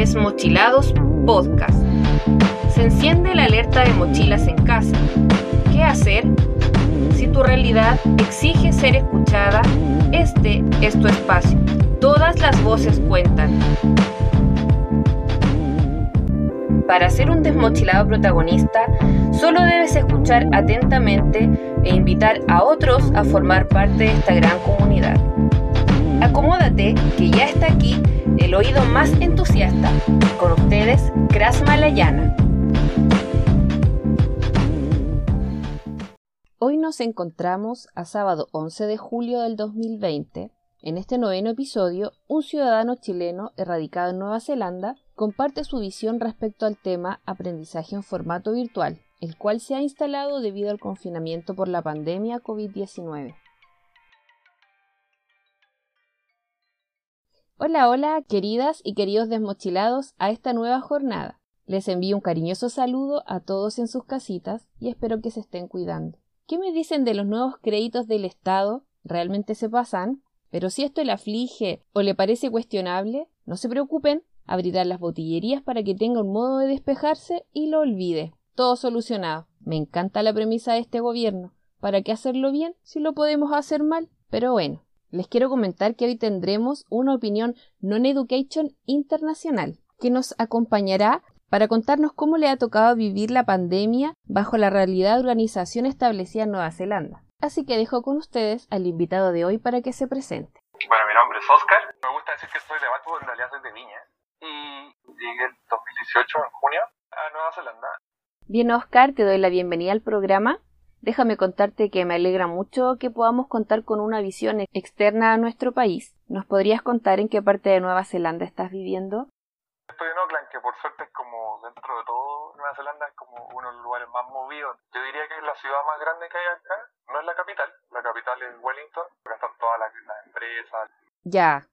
Desmochilados Podcast. Se enciende la alerta de mochilas en casa. ¿Qué hacer? Si tu realidad exige ser escuchada, este es tu espacio. Todas las voces cuentan. Para ser un desmochilado protagonista, solo debes escuchar atentamente e invitar a otros a formar parte de esta gran comunidad. Acomódate, que ya está aquí el oído más entusiasta. Con ustedes, Kras Malayana. Hoy nos encontramos a sábado 11 de julio del 2020. En este noveno episodio, un ciudadano chileno erradicado en Nueva Zelanda comparte su visión respecto al tema aprendizaje en formato virtual, el cual se ha instalado debido al confinamiento por la pandemia COVID-19. Hola, hola, queridas y queridos desmochilados a esta nueva jornada. Les envío un cariñoso saludo a todos en sus casitas y espero que se estén cuidando. ¿Qué me dicen de los nuevos créditos del Estado? ¿Realmente se pasan? Pero si esto le aflige o le parece cuestionable, no se preocupen, abrirán las botillerías para que tenga un modo de despejarse y lo olvide. Todo solucionado. Me encanta la premisa de este gobierno. ¿Para qué hacerlo bien si lo podemos hacer mal? Pero bueno, les quiero comentar que hoy tendremos una opinión non-education internacional que nos acompañará para contarnos cómo le ha tocado vivir la pandemia bajo la realidad de organización establecida en Nueva Zelanda. Así que dejo con ustedes al invitado de hoy para que se presente. Bueno, mi nombre es Oscar. Me gusta decir que soy de Batu, en realidad soy de Viña. Y llegué el 2018, en junio, a Nueva Zelanda. Bien, Oscar, te doy la bienvenida al programa. Déjame contarte que me alegra mucho que podamos contar con una visión externa a nuestro país. ¿Nos podrías contar en qué parte de Nueva Zelanda estás viviendo? Estoy en Auckland, que por suerte es como dentro de todo Nueva Zelanda es como uno de los lugares más movidos. Yo diría que es la ciudad más grande que hay acá. No es la capital, la capital es Wellington, acá están todas las, las empresas. Ya.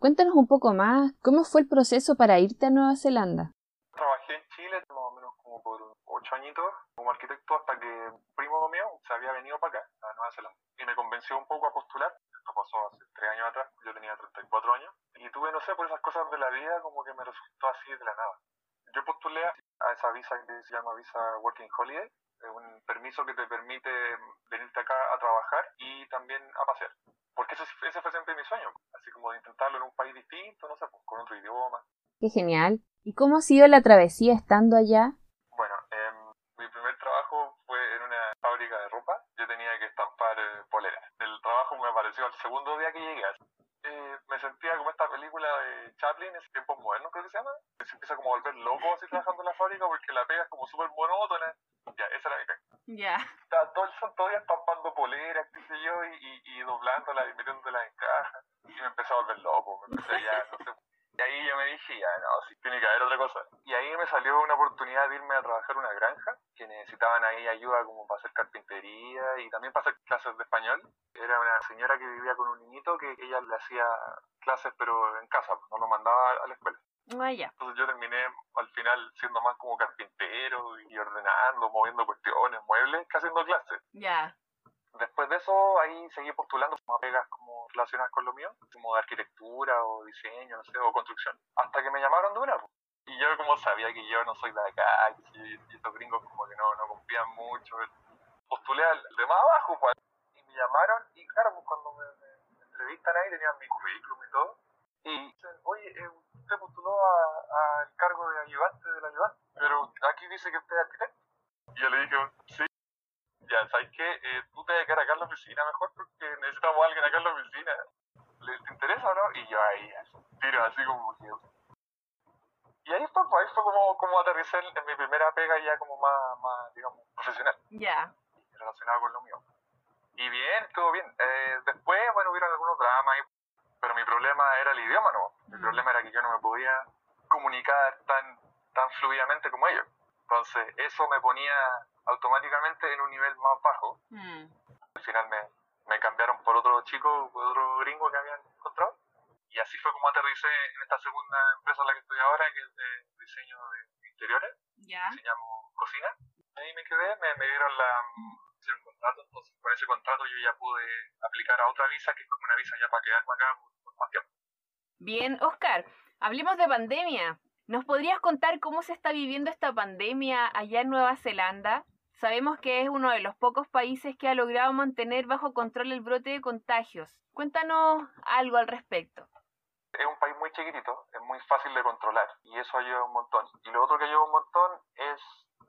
Cuéntanos un poco más, ¿cómo fue el proceso para irte a Nueva Zelanda? Trabajé en Chile más o menos como por ocho añitos como arquitecto hasta que primo mío se había venido para acá, a Nueva Zelanda, y me convenció un poco a postular. Esto pasó hace tres años atrás, yo tenía 34 años, y tuve, no sé, por esas cosas de la vida, como que me resultó así de la nada. Yo postulé a esa visa que se llama Visa Working Holiday, un permiso que te permite venirte acá a trabajar y también a pasear. Porque ese, ese fue siempre mi sueño, así como de intentarlo en un país distinto, no sé, pues, con otro idioma. Qué genial. ¿Y cómo ha sido la travesía estando allá? Segundo día que llegué. Eh, me sentía como esta película de Chaplin, ese tiempos modernos creo que se llama. Se empieza como a volver loco así trabajando en la fábrica porque la pega es como súper monótona. Ya, esa era mi pega. Ya. Estaba todo el santo día estampando poleras, qué sé yo, y, y, y doblándolas y metiéndolas en caja. Y me empecé a volver loco. Me empecé ya, no sé, y ahí yo me dije, ya, no, sí, tiene que haber otra cosa. Y ahí me salió una oportunidad de irme a trabajar en una granja, que necesitaban ahí ayuda como para hacer carpintería y también para hacer clases de español. Era una señora que vivía con un niñito que ella le hacía clases, pero en casa, no lo mandaba a la escuela. Ah, ya. Entonces yo terminé al final siendo más como carpintero y ordenando, moviendo cuestiones, muebles, que haciendo clases. Ya. Después de eso, ahí seguí postulando como pegas como relacionadas con lo mío, como de arquitectura o diseño, no sé, o construcción, hasta que me llamaron de una. Y yo como sabía que yo no soy de acá, y, estos gringos como que no, no confían mucho, postulé al de más abajo, pues, y me llamaron, y claro, pues cuando me entrevistan ahí tenían mi currículum y todo, y dicen, oye, eh, usted postuló al cargo de ayudante del ayudante, pero aquí dice que usted es arquitecto. Y yo le dije, sí, ya, ¿sabes qué? Eh, tú te vas a quedar acá en la oficina mejor porque necesitamos a alguien acá en la oficina. ¿Le, ¿Te interesa o no? Y yo ahí, tiro así como que... Y ahí fue, ahí fue como, como aterricé en, mi primera pega ya como más, más digamos, profesional. Ya. Relacionado con lo mío. Y bien, estuvo bien. Eh, después, bueno, hubieron algunos dramas, pero mi problema era el idioma, ¿no? Mi Mm. problema era que yo no me podía comunicar tan, tan fluidamente como ellos. Entonces, eso me ponía automáticamente en un nivel más bajo. Mm. Al final me, me cambiaron por otro chico, por otro gringo que habían encontrado. Y así fue como aterricé en esta segunda empresa en la que estoy ahora, que es de diseño de interiores, Ya. diseñamos cocina. Ahí me quedé, me, me dieron la un contrato, entonces con ese contrato yo ya pude aplicar a otra visa, que es como una visa ya para quedarme acá por, por más tiempo. Bien, Oscar, hablemos de pandemia. ¿Nos podrías contar cómo se está viviendo esta pandemia allá en Nueva Zelanda? Sabemos que es uno de los pocos países que ha logrado mantener bajo control el brote de contagios. Cuéntanos algo al respecto. Es un país muy chiquitito, es muy fácil de controlar y eso ayuda un montón. Y lo otro que ayuda un montón es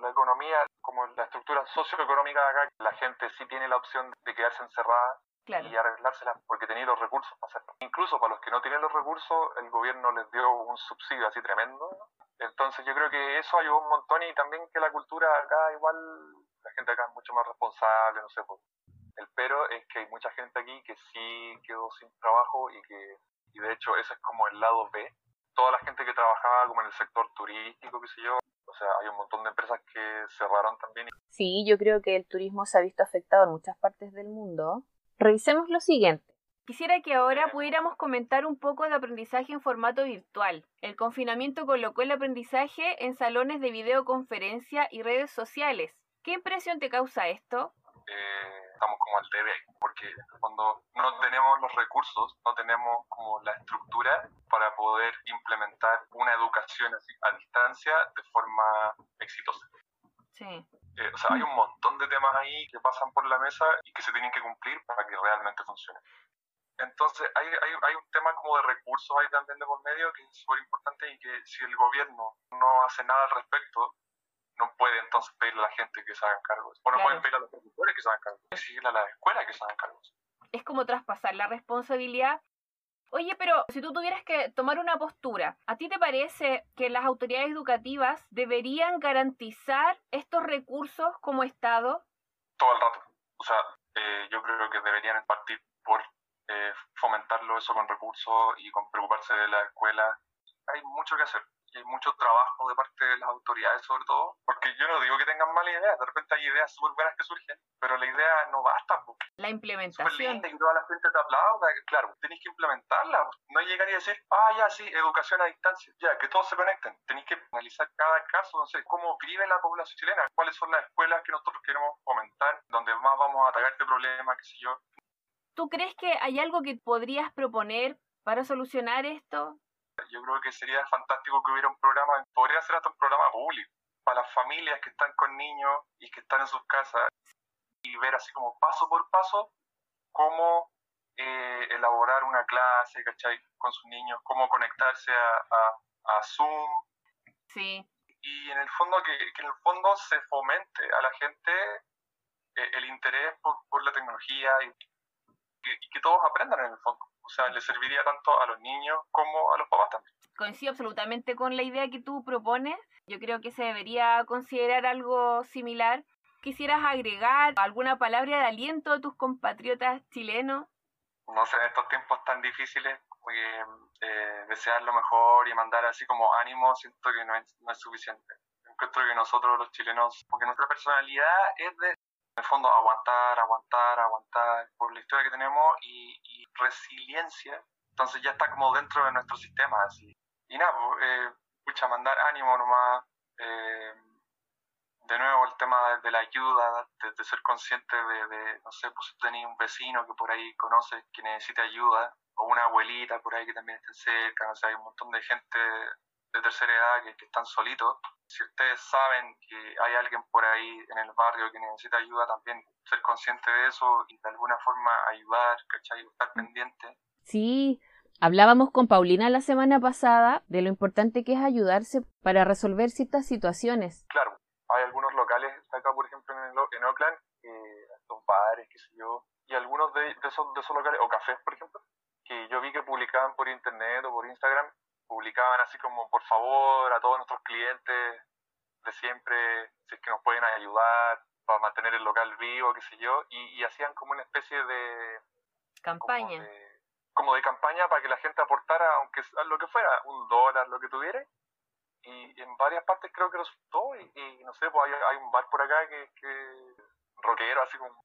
la economía, como la estructura socioeconómica de acá. La gente sí tiene la opción de quedarse encerrada y arreglársela porque tenía los recursos para hacerlo. Incluso para los que no tienen los recursos, el gobierno les dio un subsidio así tremendo. Entonces yo creo que eso ayudó un montón y también que la cultura acá igual, la gente acá es mucho más responsable, no sé. Pues. El pero es que hay mucha gente aquí que sí quedó sin trabajo y que, y de hecho ese es como el lado B. Toda la gente que trabajaba como en el sector turístico, qué sé yo, o sea, hay un montón de empresas que cerraron también. Sí, yo creo que el turismo se ha visto afectado en muchas partes del mundo Revisemos lo siguiente. Quisiera que ahora pudiéramos comentar un poco de aprendizaje en formato virtual. El confinamiento colocó el aprendizaje en salones de videoconferencia y redes sociales. ¿Qué impresión te causa esto? Eh, estamos como al debe, porque cuando no tenemos los recursos, no tenemos como la estructura para poder implementar una educación a distancia de forma exitosa. Sí. Eh, o sea, hay un montón de temas ahí que pasan por la mesa y que se tienen que cumplir para que realmente funcione. Entonces, hay, hay, hay un tema como de recursos ahí también de por medio que es súper importante y que si el gobierno no hace nada al respecto, no puede entonces pedirle a la gente que se hagan cargos. O no pueden pedirle a los profesores que se hagan cargos, exigirle a las escuelas que se hagan cargos. Es como traspasar la responsabilidad Oye, pero si tú tuvieras que tomar una postura, ¿a ti te parece que las autoridades educativas deberían garantizar estos recursos como Estado? Todo el rato. O sea, eh, yo creo que deberían partir por eh, fomentarlo eso con recursos y con preocuparse de la escuela. Hay mucho que hacer y hay mucho trabajo de parte de las autoridades sobre todo, porque yo no digo que tengan mala idea, de repente hay ideas súper buenas que surgen, pero la idea no basta. Porque la implementación. y toda la gente te aplauda, claro, tenéis que implementarla, no llegar y decir, ah, ya sí, educación a distancia, ya, que todos se conecten, tenéis que analizar cada caso, no sé, cómo vive la población chilena, cuáles son las escuelas que nosotros queremos fomentar, donde más vamos a atacar este problema, qué sé yo. ¿Tú crees que hay algo que podrías proponer para solucionar esto? Yo creo que sería fantástico que hubiera un programa, podría ser hasta un programa público, para las familias que están con niños y que están en sus casas, y ver así como paso por paso cómo eh, elaborar una clase, ¿cachai? Con sus niños, cómo conectarse a, a, Zoom. Sí. Y en el fondo, que, que, en el fondo se fomente a la gente eh, el interés por, por la tecnología y, y que todos aprendan en el fondo. O sea, le serviría tanto a los niños como a los papás también. Coincido absolutamente con la idea que tú propones. Yo creo que se debería considerar algo similar. ¿Quisieras agregar alguna palabra de aliento a tus compatriotas chilenos? No sé, en estos tiempos tan difíciles, eh, desear lo mejor y mandar así como ánimo, siento que no es, no es suficiente. Encuentro que nosotros los chilenos, porque nuestra personalidad es de en el fondo aguantar, aguantar, aguantar por la historia que tenemos y, resiliencia. Entonces ya está como dentro de nuestro sistema. Así. Y nada, pues, eh, mandar ánimo nomás. Eh, de nuevo el tema de la ayuda, de, ser consciente de, no sé, pues tenéis un vecino que por ahí conoce que necesita ayuda, o una abuelita por ahí que también esté cerca, no sé, hay un montón de gente de tercera edad que, que están solitos si ustedes saben que hay alguien por ahí en el barrio que necesita ayuda, también ser consciente de eso y de alguna forma ayudar, ¿cachai? Estar pendiente. Sí, hablábamos con Paulina la semana pasada de lo importante que es ayudarse para resolver ciertas situaciones. Claro, hay algunos locales acá, por ejemplo, en, en Oakland, eh, son bares, qué sé yo, y algunos de, esos, de esos locales, o cafés, por ejemplo, que yo vi que publicaban por internet o por Instagram, publicaban así como, por favor, a todos nuestros clientes de siempre, si es que nos pueden ayudar para mantener el local vivo, qué sé yo, y, hacían como una especie de... Campaña. Como de, campaña para que la gente aportara, aunque lo que fuera, un dólar, lo que tuviera. Y, en varias partes creo que resultó, y, no sé, pues hay, un bar por acá que, que rockero, así como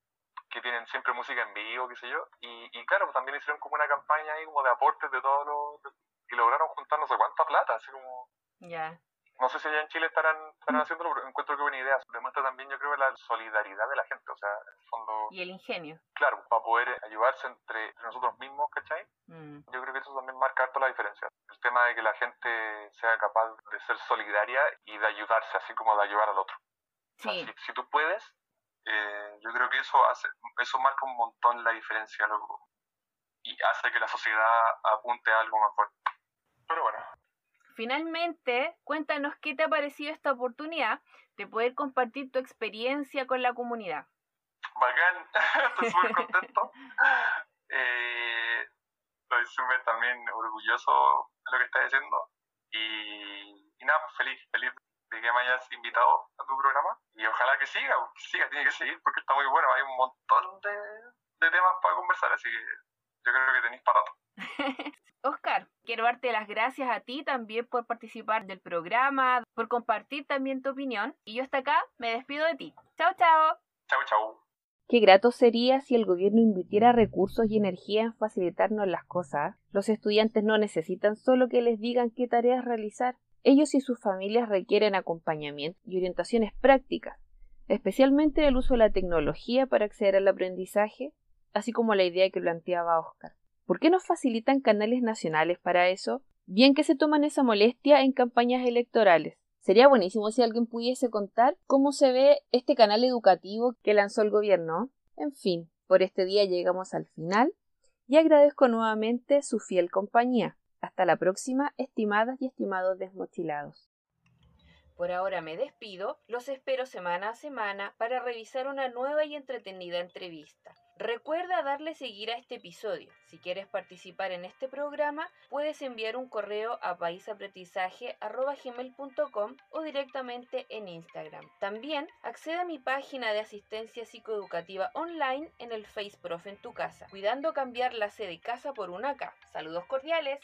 que tienen siempre música en vivo, qué sé yo, y, claro, pues también hicieron como una campaña ahí como de aportes de todos los, y lograron juntar no sé cuánta plata, así como... Ya. No sé si allá en Chile estarán, estarán haciéndolo, pero encuentro que buena idea. Demuestra también, yo creo, la solidaridad de la gente. O sea, en el fondo, Y el ingenio. claro, para poder ayudarse entre, entre nosotros mismos, ¿cachai? Mm. Yo creo que eso también marca harto la diferencia. El tema de que la gente sea capaz de ser solidaria y de ayudarse, así como de ayudar al otro. O sea, Sí, si, si tú puedes, eh, yo creo que eso hace, eso marca un montón la diferencia, loco. Y hace que la sociedad apunte a algo mejor. Pero bueno, Finalmente, cuéntanos qué te ha parecido esta oportunidad de poder compartir tu experiencia con la comunidad. bacán, estoy súper contento. Eh, estoy súper también orgulloso de lo que estás diciendo. Y, y nada, pues feliz, feliz de que me hayas invitado a tu programa. Y ojalá que siga, que siga, tiene que seguir porque está muy bueno. Hay un montón de, de temas para conversar, así que yo creo que tenéis para rato. Oscar, quiero darte las gracias a ti también por participar del programa, por compartir también tu opinión. Y yo hasta acá me despido de ti. Chao, chao. Chau, chau. Qué grato sería si el gobierno invirtiera recursos y energía en facilitarnos las cosas. Los estudiantes no necesitan solo que les digan qué tareas realizar. Ellos y sus familias requieren acompañamiento y orientaciones prácticas, especialmente el uso de la tecnología para acceder al aprendizaje, así como la idea que planteaba Oscar. ¿Por qué no facilitan canales nacionales para eso? Bien que se toman esa molestia en campañas electorales. Sería buenísimo si alguien pudiese contar cómo se ve este canal educativo que lanzó el gobierno. En fin, por este día llegamos al final y agradezco nuevamente su fiel compañía. Hasta la próxima, estimadas y estimados desmochilados. Por ahora me despido, los espero semana a semana para revisar una nueva y entretenida entrevista. Recuerda darle seguir a este episodio. Si quieres participar en este programa, puedes enviar un correo a paisaprendizaje.com o directamente en Instagram. También accede a mi página de asistencia psicoeducativa online en el Face Prof en tu casa, cuidando cambiar la C de casa por una K. Saludos cordiales.